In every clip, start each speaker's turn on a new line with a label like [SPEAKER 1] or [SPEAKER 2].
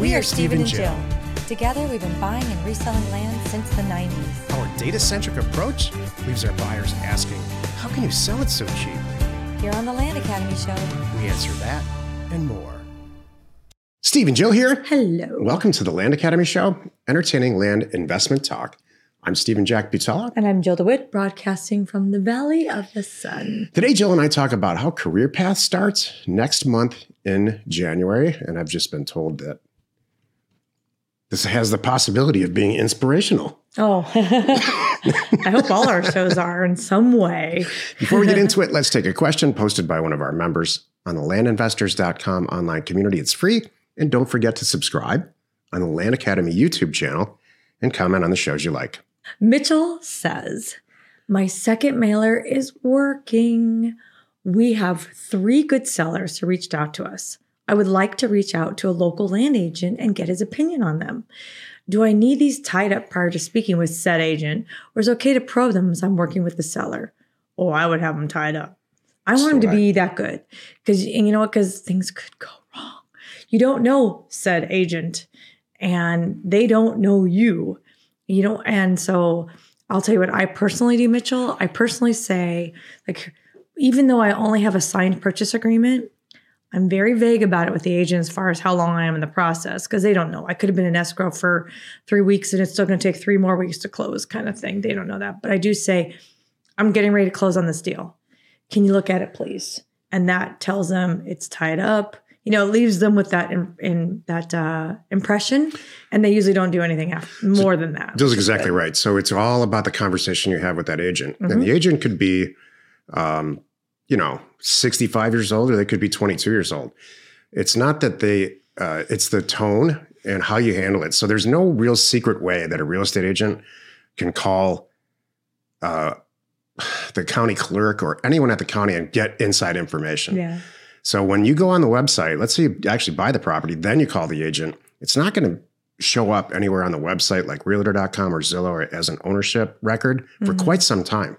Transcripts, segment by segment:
[SPEAKER 1] We are Stephen and Jill. Together, we've been buying and reselling land since the 90s.
[SPEAKER 2] Our data centric approach leaves our buyers asking, How can you sell it so cheap?
[SPEAKER 1] Here on the Land Academy Show,
[SPEAKER 2] We answer that and more. Steve and Jill here.
[SPEAKER 3] Hello.
[SPEAKER 2] Welcome to the Land Academy Show, entertaining land investment talk. I'm Stephen Jack Butala.
[SPEAKER 3] And I'm Jill DeWitt, broadcasting from the Valley of the Sun.
[SPEAKER 2] Today, Jill and I talk about how Career Path starts next month in January. And I've just been told that this has the possibility of being inspirational.
[SPEAKER 3] Oh, I hope all our shows are in some way.
[SPEAKER 2] Before we get into it, let's take a question posted by one of our members on the landinvestors.com online community. It's free. And don't forget to subscribe on the Land Academy YouTube channel and comment on the shows you like.
[SPEAKER 3] Mitchell says, My second mailer is working. We have three good sellers who reached out to us. I would like to reach out to a local land agent and get his opinion on them. Do I need these tied up prior to speaking with said agent, or is it okay to probe them as I'm working with the seller? Oh, I would have them tied up. I want them to
[SPEAKER 2] I-
[SPEAKER 3] be that good because you know what? Because things could go wrong. You don't know said agent, and they don't know you. You know, and so I'll tell you what I personally do, Mitchell. I personally say, like, even though I only have a signed purchase agreement, I'm very vague about it with the agent as far as how long I am in the process because they don't know. I could have been in escrow for three weeks and it's still going to take three more weeks to close, kind of thing. They don't know that. But I do say, I'm getting ready to close on this deal. Can you look at it, please? And that tells them it's tied up. You know, it leaves them with that in, in that uh, impression, and they usually don't do anything after, more than that. Is
[SPEAKER 2] exactly right. So it's all about the conversation you have with that agent.
[SPEAKER 3] Mhm.
[SPEAKER 2] And the agent could be, um, you know, 65 years old or they could be 22 years old. It's not that they, uh, it's the tone and how you handle it. So there's no real secret way that a real estate agent can call uh, the county clerk or anyone at the county and get inside information.
[SPEAKER 3] Yeah.
[SPEAKER 2] So when you go on the website, let's say you actually buy the property, then you call the agent, it's not going to show up anywhere on the website like realtor.com or Zillow or as an ownership record for
[SPEAKER 3] Mhm.
[SPEAKER 2] quite some time.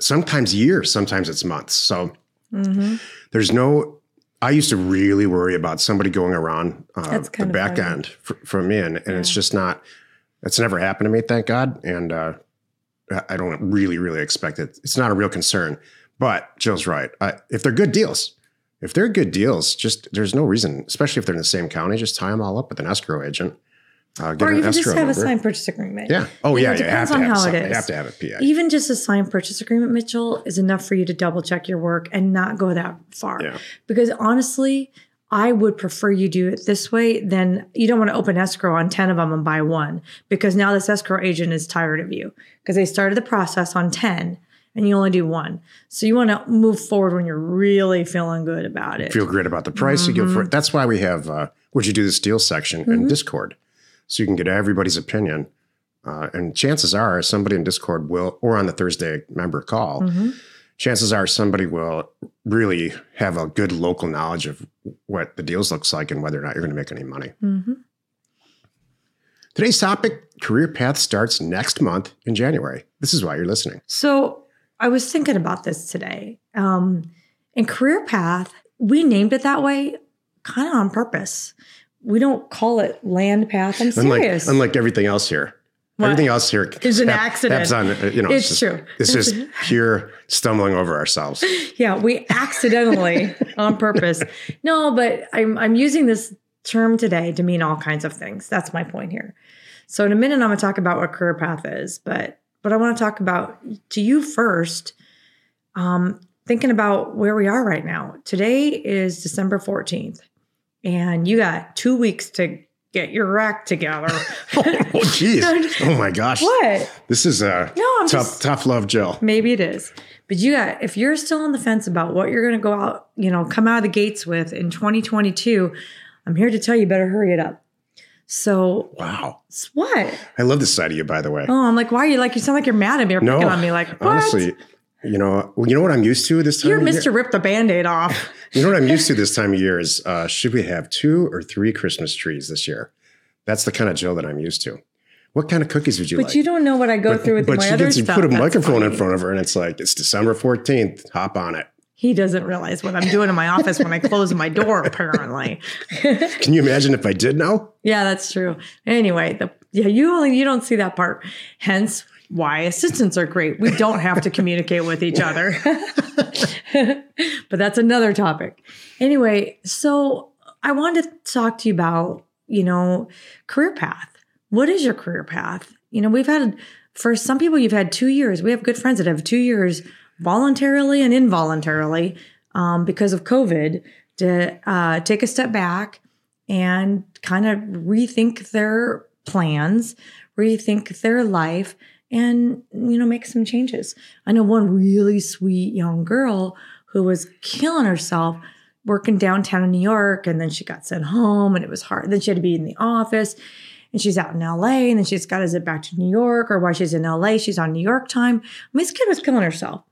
[SPEAKER 2] Sometimes years, sometimes it's months. So
[SPEAKER 3] hmm
[SPEAKER 2] there's no I used to really worry about somebody going around uh, the back
[SPEAKER 3] funny.
[SPEAKER 2] end for, for me, and, and it's just not. It's never happened to me, thank God, and uh, I- I don't really, really expect it. It's not a real concern. But Jill's right. I, if they're good deals, if they're good deals, just there's no reason, especially if they're in the same county, just tie them all up with an escrow agent. Uh, get
[SPEAKER 3] Or even just have a signed purchase agreement.
[SPEAKER 2] Yeah. Oh
[SPEAKER 3] You
[SPEAKER 2] yeah.
[SPEAKER 3] know, it
[SPEAKER 2] You have
[SPEAKER 3] depends
[SPEAKER 2] to
[SPEAKER 3] on
[SPEAKER 2] have
[SPEAKER 3] how it
[SPEAKER 2] some- You have to have a PA.
[SPEAKER 3] Even just a signed purchase agreement, Mitchell, is enough for you to double check your work and not go that far.
[SPEAKER 2] Yeah.
[SPEAKER 3] Because honestly, I would prefer you do it this way than you don't want to open escrow on 10 of them and buy one because now this escrow agent is tired of you because they started the process on 10 and you only do one. So you want to move forward when you're really feeling good about it.
[SPEAKER 2] feel great about the price. You go for
[SPEAKER 3] Mm-hmm.
[SPEAKER 2] it. That's why we have uh, would you do this deal section in Discord, so you can get everybody's opinion. Uh, and chances are, somebody in Discord will, or on the Thursday member call,
[SPEAKER 3] Mhm.
[SPEAKER 2] chances are somebody will really have a good local knowledge of what the deals looks like and whether or not you're going to make any money.
[SPEAKER 3] Mhm.
[SPEAKER 2] Today's topic: career path starts next month in January. This is why you're listening.
[SPEAKER 3] So I was thinking about this today. Um, in Career Path, we named it that way kind of on purpose. We don't call it Land Path. I'm
[SPEAKER 2] Unlike,
[SPEAKER 3] serious.
[SPEAKER 2] unlike everything else here.
[SPEAKER 3] What?
[SPEAKER 2] Everything else here
[SPEAKER 3] Is an
[SPEAKER 2] hap-
[SPEAKER 3] accident.
[SPEAKER 2] on, uh, you know,
[SPEAKER 3] It's
[SPEAKER 2] just-
[SPEAKER 3] true.
[SPEAKER 2] It's just pure stumbling over ourselves.
[SPEAKER 3] yeah, we accidentally on purpose. No, but I'm I'm using this term today to mean all kinds of things. That's my point here. So in a minute, I'm going to talk about what career path is, but but I want to talk about to you first. Um, thinking about where we are right now. Today is December 14th, and you got two weeks to get your act together.
[SPEAKER 2] Oh, oh, geez. Oh, my gosh.
[SPEAKER 3] what?
[SPEAKER 2] This is a
[SPEAKER 3] No, I'm
[SPEAKER 2] tough,
[SPEAKER 3] just
[SPEAKER 2] tough love, Jill.
[SPEAKER 3] Maybe it is. But you got if you're still on the fence about what you're going to go out, you know, come out of the gates with in 2022, I'm here to tell you better hurry it up. So,
[SPEAKER 2] Wow.
[SPEAKER 3] what?
[SPEAKER 2] I love this side of you, by the way.
[SPEAKER 3] Oh, I'm like, why are you like you sound like you're mad at me or
[SPEAKER 2] no,
[SPEAKER 3] picking on me like, what?
[SPEAKER 2] honestly, you know, well, you know what I'm used to this time of year? you're Mr.
[SPEAKER 3] Rip the Band-Aid off.
[SPEAKER 2] You know what I'm used to this time of year is uh, should we have two or three Christmas trees this year? That's the kind of Jill that I'm used to. What kind of cookies would you
[SPEAKER 3] But
[SPEAKER 2] like?
[SPEAKER 3] you don't know what I go through with
[SPEAKER 2] but
[SPEAKER 3] my
[SPEAKER 2] she
[SPEAKER 3] other
[SPEAKER 2] gets you
[SPEAKER 3] stuff.
[SPEAKER 2] put a
[SPEAKER 3] That's
[SPEAKER 2] microphone in front of her and it's like, it's December 14th. Hop on it.
[SPEAKER 3] He doesn't realize what I'm doing in my office when I close my door, apparently.
[SPEAKER 2] Can you imagine if I did know?
[SPEAKER 3] yeah, that's true. Anyway, the yeah, you only you don't see that part. Hence why assistants are great. We don't have to communicate with each other. but that's another topic. Anyway, so I wanted to talk to you about, you know, career path. What is your career path? You know, we've had for some people you've had two years. We have good friends that have two years voluntarily and involuntarily um, because of COVID to uh, take a step back and kind of rethink their plans, rethink their life, and you know make some changes. I know one really sweet young girl who was killing herself working downtown in New York, and then she got sent home, and it was hard. Then she had to be in the office, and she's out in LA, and then she's got to zip back to New York, or while she's in LA, she's on New York time. I mean, this kid was killing herself,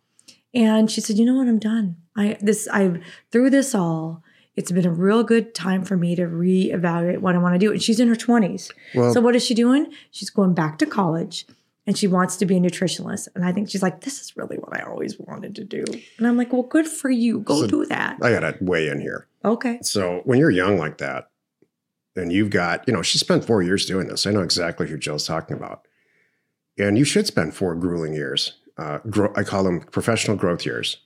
[SPEAKER 3] and she said, "You know what? I'm done. I this I've through this all." It's been a real good time for me to reevaluate what I want to do. And she's in her 20s.
[SPEAKER 2] Well-
[SPEAKER 3] so, what is she doing? She's going back to college and she wants to be a nutritionalist. And I think she's like, this is really what I always wanted to do. And I'm like, well, good for you. Go
[SPEAKER 2] So-
[SPEAKER 3] do that.
[SPEAKER 2] I got to weigh in here.
[SPEAKER 3] Okay.
[SPEAKER 2] So when you're young like that, and you've got, you know, she spent four years doing this. I know exactly who Jill's talking about. And you should spend four grueling years. Uh, grow, I call them professional growth years.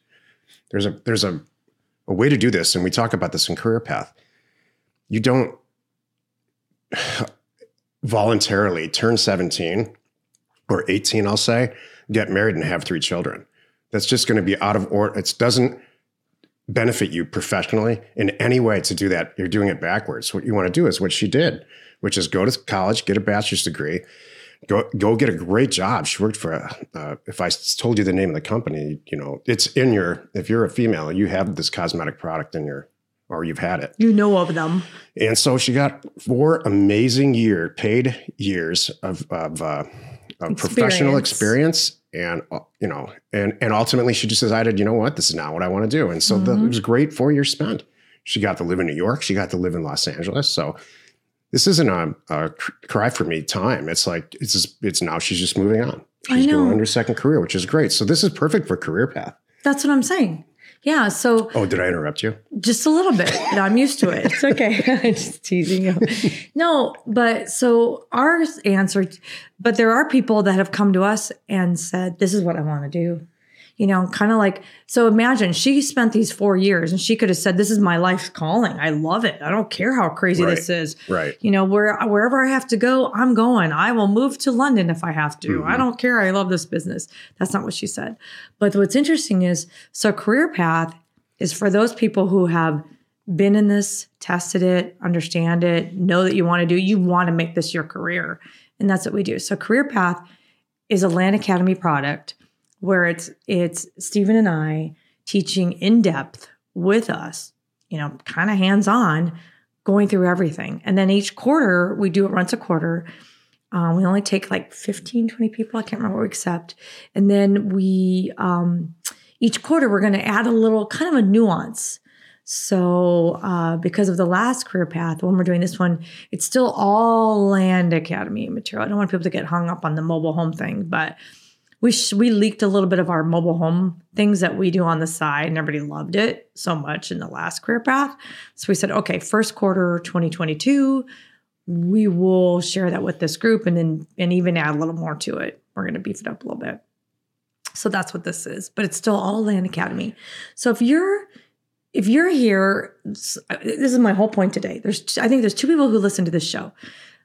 [SPEAKER 2] There's a there's a, a way to do this, and we talk about this in career path. You don't voluntarily turn 17 or 18, I'll say, get married and have three children. That's just going to be out of order. It doesn't benefit you professionally in any way to do that. You're doing it backwards. What you want to do is what she did, which is go to college, get a bachelor's degree, go go get a great job. She worked for a. Uh, if I told you the name of the company, you know, it's in your. If you're a female, you have this cosmetic product in your, or you've had it.
[SPEAKER 3] You know of them.
[SPEAKER 2] And so she got four amazing year paid years of of, uh, of professional experience, and uh, you know, and and ultimately she just decided, you know what, this is not what I want to do. And so the, it was great four years spent. She got to live in New York. She got to live in Los Angeles. So this isn't a, a cry for me time. It's like it's just, it's now she's just moving on.
[SPEAKER 3] I
[SPEAKER 2] She's
[SPEAKER 3] know.
[SPEAKER 2] going on her second career, which is great. So this is perfect for career path.
[SPEAKER 3] That's what I'm saying. Yeah. So
[SPEAKER 2] Oh, did I interrupt you?
[SPEAKER 3] just a little bit. No, I'm used to it. It's okay. I'm just teasing you. No, but so our answer, but there are people that have come to us and said, This is what I want to do. You know, kind of like, so imagine she spent these four years and she could have said, This is my life's calling. I love it. I don't care how crazy
[SPEAKER 2] Right.
[SPEAKER 3] this is.
[SPEAKER 2] Right.
[SPEAKER 3] You know, where wherever I have to go, I'm going. I will move to London if I have to. I mm-hmm. don't care. I love this business. That's not what she said. But what's interesting is so career path is for those people who have been in this, tested it, understand it, know that you want to do, you want to make this your career. And that's what we do. So career path is a Land Academy product where it's it's Stephen and I teaching in depth with us, you know, kind of hands on, going through everything. And then each quarter, we do it once a quarter. Um, we only take like 15, 20 people. I can't remember what we accept. And then we, um, each quarter, we're going to add a little kind of a nuance. So, uh, because of the last career path, when we're doing this one, it's still all Land Academy material. I don't want people to get hung up on the mobile home thing, but we sh- we leaked a little bit of our mobile home things that we do on the side, and everybody loved it so much in the last career path. So we said, okay, first quarter 2022, we will share that with this group, and then and even add a little more to it. We're going to beef it up a little bit. So that's what this is, but it's still all Land Academy. So if you're if you're here, uh, this is my whole point today. There's I think there's two people who listen to this show.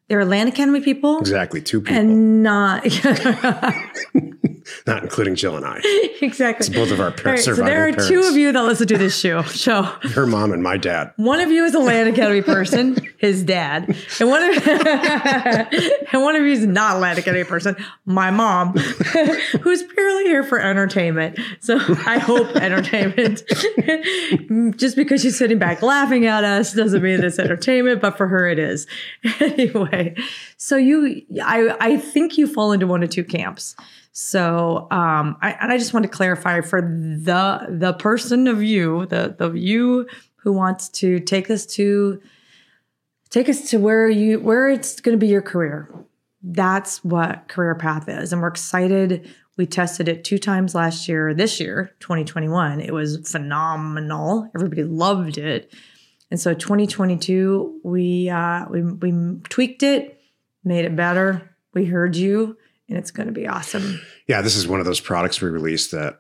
[SPEAKER 3] There are Land Academy people
[SPEAKER 2] Exactly. Two people,
[SPEAKER 3] and not
[SPEAKER 2] not including Jill and I.
[SPEAKER 3] exactly.
[SPEAKER 2] It's both of our
[SPEAKER 3] All
[SPEAKER 2] par-
[SPEAKER 3] right, so there are
[SPEAKER 2] parents.
[SPEAKER 3] two of you that listen to this show. Show
[SPEAKER 2] Her mom and my dad.
[SPEAKER 3] one of you is a Land Academy person, his dad, and one of and one of you is not a Land Academy person, my mom, who's purely here for entertainment. So I hope entertainment. Just because she's sitting back laughing at us doesn't mean it's entertainment, but for her it is. Anyway, so you, I, I think you fall into one of two camps. So, um, I, and I just want to clarify for the the person of you, the the you who wants to take us to take us to where you where it's going to be your career. That's what career path is, and we're excited. We tested it two times last year. This year, 2021, it was phenomenal. Everybody loved it. And so 2022, we uh, we we tweaked it, made it better. We heard you, and it's going to be awesome.
[SPEAKER 2] Yeah, this is one of those products we released that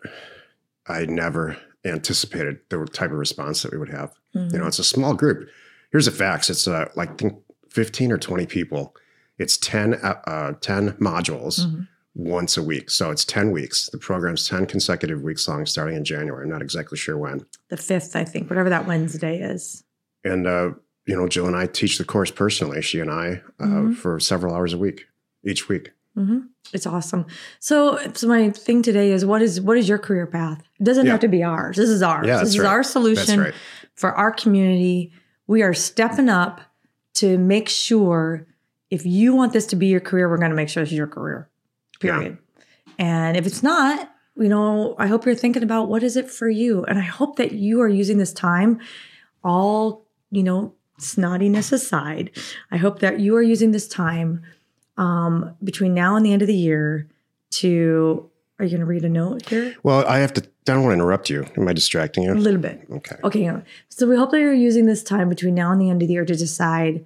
[SPEAKER 2] I never anticipated the type of response that we would have.
[SPEAKER 3] Mm-hmm.
[SPEAKER 2] You know, it's a small group. Here's the facts. It's uh, like I think 15 or 20 people. It's 10, uh, uh, 10 modules
[SPEAKER 3] Mm-hmm.
[SPEAKER 2] once a week. So it's 10 weeks. The program's 10 consecutive weeks long starting in January. I'm not exactly sure when.
[SPEAKER 3] The fifth, I think, whatever that Wednesday is.
[SPEAKER 2] And, uh, you know, Jill and I teach the course personally, she and I, uh,
[SPEAKER 3] Mhm.
[SPEAKER 2] for several hours a week, each week.
[SPEAKER 3] Hmm It's awesome. So, so my thing today is what is what is your career path? It doesn't
[SPEAKER 2] Yeah.
[SPEAKER 3] have to be ours. This is ours.
[SPEAKER 2] Yeah,
[SPEAKER 3] this is
[SPEAKER 2] right.
[SPEAKER 3] our solution
[SPEAKER 2] right.
[SPEAKER 3] for our community. We are stepping up to make sure if you want this to be your career, we're going to make sure this is your career.
[SPEAKER 2] Yeah.
[SPEAKER 3] Period. And if it's not, you know, I hope you're thinking about what is it for you. And I hope that you are using this time, all, you know, snottiness aside. I hope that you are using this time um, between now and the end of the year to. Are you going to read a note here?
[SPEAKER 2] Well, I have to, I don't want to interrupt you. Am I distracting you?
[SPEAKER 3] A little bit.
[SPEAKER 2] Okay.
[SPEAKER 3] Okay. So we hope that you're using this time between now and the end of the year to decide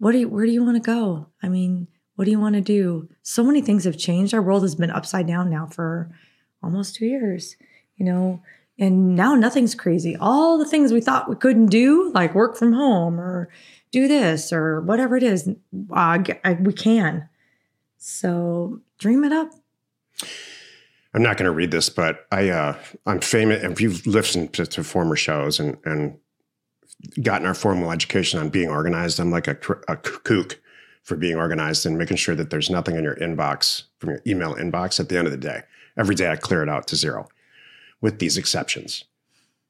[SPEAKER 3] what do you, where do you want to go? I mean, what do you want to do? So many things have changed. Our world has been upside down now for almost two years, you know, and now nothing's crazy. All the things we thought we couldn't do, like work from home or do this or whatever it is, uh, we can. So dream it up.
[SPEAKER 2] I'm not going to read this, but I uh, I'm famous. If you've listened to, to former shows and and gotten our formal education on being organized, I'm like a, a kook for being organized and making sure that there's nothing in your inbox from your email inbox at the end of the day. Every day I clear it out to zero, with these exceptions.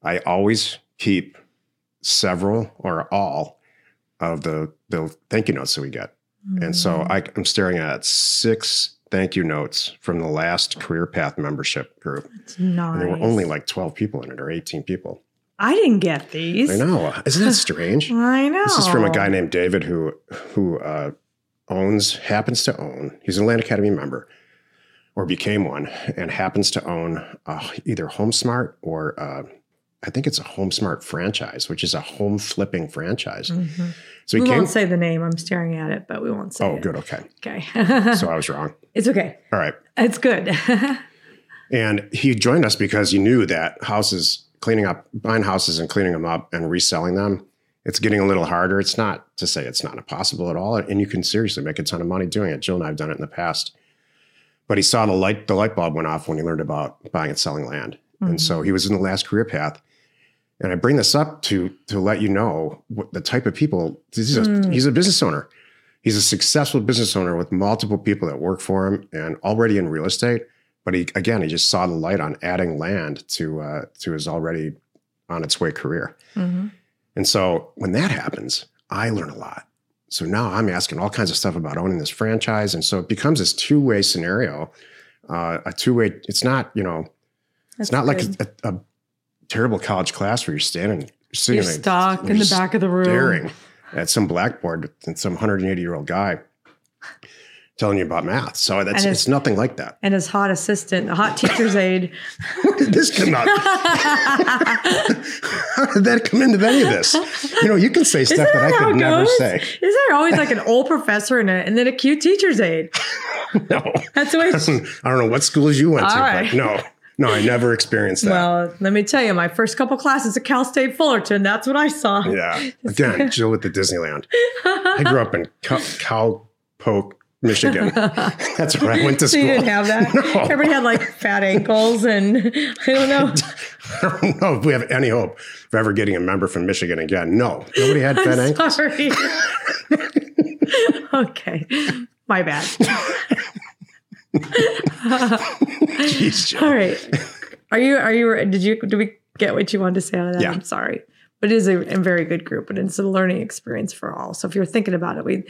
[SPEAKER 2] I always keep several or all of the the thank you notes that we get. And so I, I'm staring at six thank you notes from the last career path membership group.
[SPEAKER 3] It's nice.
[SPEAKER 2] And there were only like 12 people in it or 18 people.
[SPEAKER 3] I didn't get these.
[SPEAKER 2] I know. Isn't that strange?
[SPEAKER 3] I know.
[SPEAKER 2] This is from a guy named David who who uh, owns, happens to own, he's an Land Academy member or became one and happens to own uh, either HomeSmart or uh, I think it's a HomeSmart franchise, which is a home flipping franchise.
[SPEAKER 3] Mhm.
[SPEAKER 2] So he
[SPEAKER 3] we
[SPEAKER 2] came.
[SPEAKER 3] won't say the name. I'm staring at it, but we won't say
[SPEAKER 2] Oh,
[SPEAKER 3] it.
[SPEAKER 2] good. Okay.
[SPEAKER 3] Okay.
[SPEAKER 2] So I was wrong.
[SPEAKER 3] it's okay.
[SPEAKER 2] All right.
[SPEAKER 3] It's good.
[SPEAKER 2] And he joined us because he knew that houses, cleaning up, buying houses and cleaning them up and reselling them, it's getting a little harder. It's not to say it's not impossible at all. And you can seriously make a ton of money doing it. Jill and I have done it in the past. But he saw the light, the light bulb went off when he learned about buying and selling land. And so he was in the last career path. And I bring this up to to let you know what the type of people. He's a, he's a business owner. He's a successful business owner with multiple people that work for him and already in real estate. But he again, he just saw the light on adding land to uh, to his already on its way career.
[SPEAKER 3] Mhm.
[SPEAKER 2] And so when that happens, I learn a lot. So now I'm asking all kinds of stuff about owning this franchise, and so it becomes this two way scenario. Uh, a two way. It's not you know.
[SPEAKER 3] That's
[SPEAKER 2] it's not like
[SPEAKER 3] good.
[SPEAKER 2] a, a, terrible college class where you're standing, sitting
[SPEAKER 3] you're stuck in the back of the room.
[SPEAKER 2] staring at some blackboard and some 180 year old guy telling you about math. So that's
[SPEAKER 3] And
[SPEAKER 2] it's, nothing like that.
[SPEAKER 3] And his hot assistant, a hot teacher's aide.
[SPEAKER 2] Where did this come out? How did that come into any of this? You know, you can say stuff that, I could never
[SPEAKER 3] goes?
[SPEAKER 2] say.
[SPEAKER 3] Isn't there always like an old professor in it and then a cute teacher's aide?
[SPEAKER 2] No,
[SPEAKER 3] That's the way.
[SPEAKER 2] I don't know what schools you went
[SPEAKER 3] All
[SPEAKER 2] to,
[SPEAKER 3] right.
[SPEAKER 2] but no, no, I never experienced that.
[SPEAKER 3] Well, let me tell you, my first couple classes at Cal State Fullerton, that's what I saw.
[SPEAKER 2] yeah, again, Jill with the Disneyland. I grew up in Cal Cowpoke, Michigan. That's where I went to
[SPEAKER 3] So
[SPEAKER 2] school.
[SPEAKER 3] you didn't have that?
[SPEAKER 2] No.
[SPEAKER 3] Everybody had like fat ankles and I don't know.
[SPEAKER 2] I don't know if we have any hope of ever getting a member from Michigan again. No, nobody had fat ankles.
[SPEAKER 3] Sorry. okay. My bad.
[SPEAKER 2] Jeez.
[SPEAKER 3] All right. Are you, are you, did you, did we get what you wanted to say out of that?
[SPEAKER 2] Yeah.
[SPEAKER 3] I'm sorry. But it is a, a very good group and it's a learning experience for all. So if you're thinking about it, we,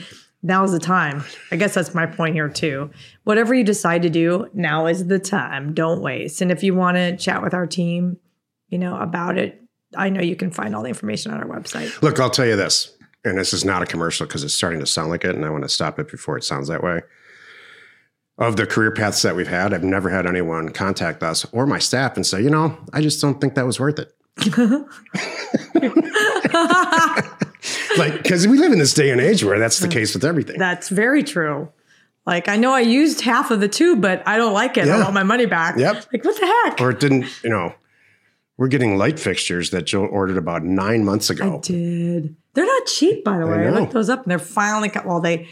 [SPEAKER 3] now's the time. I guess that's my point here too. Whatever you decide to do, now is the time. Don't waste. And if you want to chat with our team, you know, about it, I know you can find all the information on our website.
[SPEAKER 2] Look, I'll tell you this, and this is not a commercial because it's starting to sound like it, and I want to stop it before it sounds that way. of the career paths that we've had, I've never had anyone contact us or my staff and say, you know, I just don't think that was worth it. like, because we live in this day and age where that's the case with everything.
[SPEAKER 3] That's very true. Like I know I used half of the tube, but I don't like it. I want my money back.
[SPEAKER 2] Yep.
[SPEAKER 3] Like what the heck?
[SPEAKER 2] or it didn't, you know, we're getting light fixtures that Joe ordered about nine months ago.
[SPEAKER 3] I did. They're not cheap, by the way. I,
[SPEAKER 2] know.
[SPEAKER 3] looked those up, and they're finally cut. Well, they,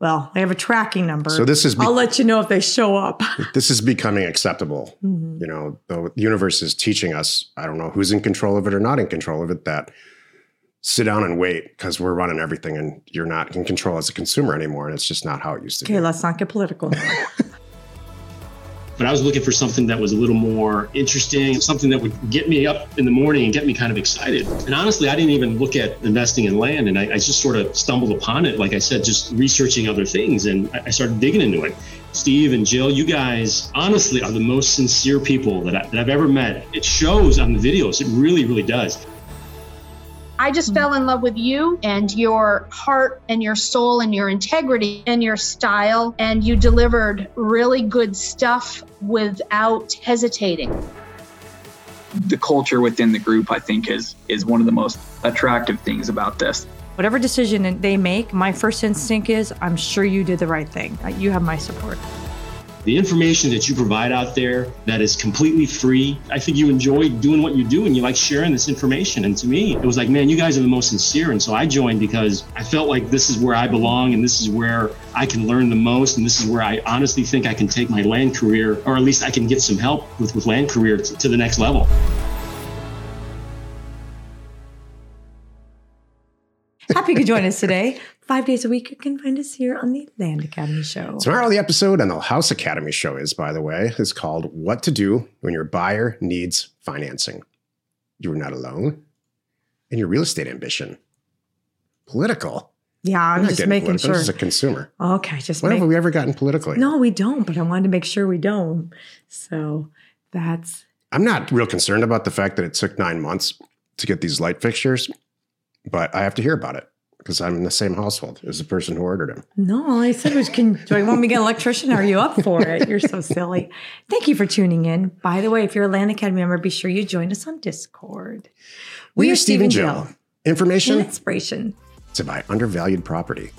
[SPEAKER 3] well, they have a tracking number.
[SPEAKER 2] So this is be-
[SPEAKER 3] I'll let you know if they show up.
[SPEAKER 2] this is becoming acceptable.
[SPEAKER 3] Mhm.
[SPEAKER 2] You know, the universe is teaching us, I don't know who's in control of it or not in control of it, that sit down and wait because we're running everything and you're not in control as a consumer anymore. And it's just not how it used to
[SPEAKER 3] Okay,
[SPEAKER 2] be.
[SPEAKER 3] Okay, let's not get political.
[SPEAKER 4] But I was looking for something that was a little more interesting, something that would get me up in the morning and get me kind of excited. And honestly, I didn't even look at investing in land. And I, I just sort of stumbled upon it, like I said, just researching other things. And I, I started digging into it. Steve and Jill, you guys honestly are the most sincere people that, I, that I've ever met. It shows on the videos. It really, really does.
[SPEAKER 5] I just mm. fell in love with you and your heart and your soul and your integrity and your style. And you delivered really good stuff without hesitating.
[SPEAKER 6] the culture within the group i think is is one of the most attractive things about this
[SPEAKER 3] Whatever decision they make, my first instinct is, I'm sure you did the right thing. You have my support.
[SPEAKER 4] The information that you provide out there that is completely free, I think you enjoy doing what you do and you like sharing this information. And to me, it was like, man, you guys are the most sincere. And so I joined because I felt like this is where I belong and this is where I can learn the most. And this is where I honestly think I can take my land career, or at least I can get some help with, with land career to, to the next level.
[SPEAKER 3] Happy could join us today. Five days a week, you can find us here on the Land Academy Show.
[SPEAKER 2] Tomorrow, the episode on the House Academy show is, by the way, is called What to Do When Your Buyer Needs Financing. You are not alone in your real estate ambition. Political.
[SPEAKER 3] Yeah, I'm
[SPEAKER 2] not
[SPEAKER 3] just making
[SPEAKER 2] political.
[SPEAKER 3] sure.
[SPEAKER 2] This is a consumer.
[SPEAKER 3] Okay, just
[SPEAKER 2] When
[SPEAKER 3] make,
[SPEAKER 2] have we ever gotten politically?
[SPEAKER 3] No, we don't, but I wanted to make sure we don't. So that's
[SPEAKER 2] I'm not real concerned about the fact that it took nine months to get these light fixtures, but I have to hear about it because I'm in the same household as the person who ordered them.
[SPEAKER 3] no. All I said was, "Can do I want me to get an electrician? Are you up for it?" You're so silly. Thank you for tuning in. By the way, if you're a Land Academy member, be sure you join us on Discord.
[SPEAKER 2] We, are Steve and Jill.
[SPEAKER 3] and
[SPEAKER 2] Information
[SPEAKER 3] inspiration.
[SPEAKER 2] to buy undervalued property.